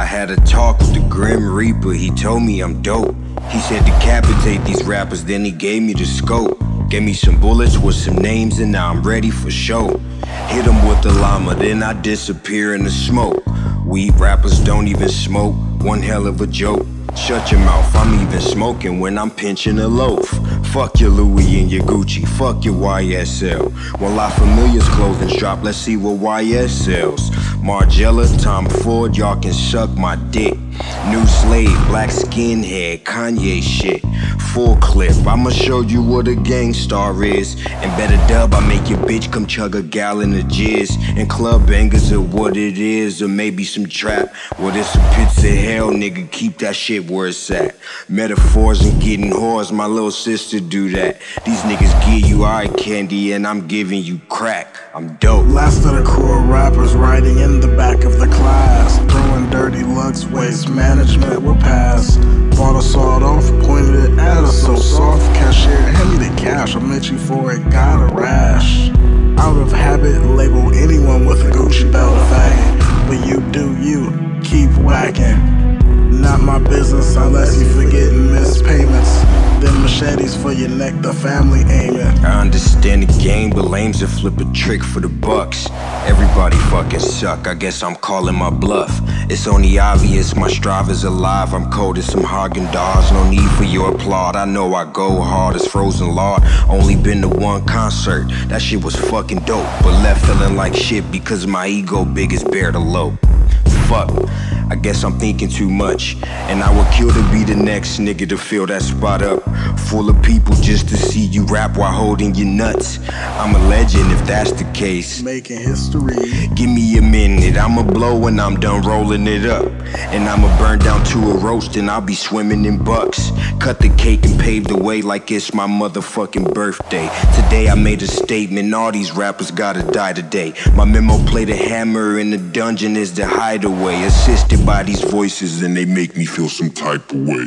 I had a talk with the Grim Reaper, he told me I'm dope. He said decapitate these rappers, then he gave me the scope. Gave me some bullets with some names, and now I'm ready for show. Hit him with the llama, then I disappear in the smoke. We rappers don't even smoke, one hell of a joke. Shut your mouth, I'm even smoking when I'm pinching a loaf. Fuck your Louis and your Gucci, fuck your YSL. When La Familia's clothing drop, let's see what YS sells. Margiela, Tom Ford, y'all can suck my dick. New slave, black skinhead, Kanye shit. Full clip, I'ma show you what a gang star is. And better dub, I make your bitch come chug a gallon of jizz. And club bangers are what it is, or maybe some trap. Well, it's a pits of hell, nigga, keep that shit where it's at. Metaphors and getting whores, my little sister do that. These niggas give you eye candy, and I'm giving you crack. I'm dope. Last of the of rappers riding in the back of the class. Throwing dirty looks, waste management will pass. Bought a sawed off, pointed it at us so soft. Cashier, hand me the cash, I'll met you for it, got a rash. Out of habit, label anyone with a Gucci belt a faggot. But you do you, keep whacking. Not my business machetes for your neck, the family aiming. I understand the game, but lames that flip a trick for the bucks. Everybody fucking suck, I guess I'm calling my bluff. It's only obvious my strive is alive. I'm cold as some Häagen-Dazs, no need for your applaud. I know I go hard as Frozen Lord. Only been to one concert, that shit was fucking dope. But left feeling like shit because my ego big as bear to low. Fuck. I guess I'm thinking too much. And I would kill to be the next nigga to fill that spot up. Full of people just to see you rap while holding your nuts. I'm a legend if that's the case. Making history. Give me a minute, I'ma blow when I'm done rolling it up. And I'ma burn down to a roast and I'll be swimming in bucks. Cut the cake and pave the way like it's my motherfucking birthday. Today I made a statement, all these rappers gotta die today. My memo played a hammer in the dungeon is the hideaway. Assisted these voices and they make me feel some type of way.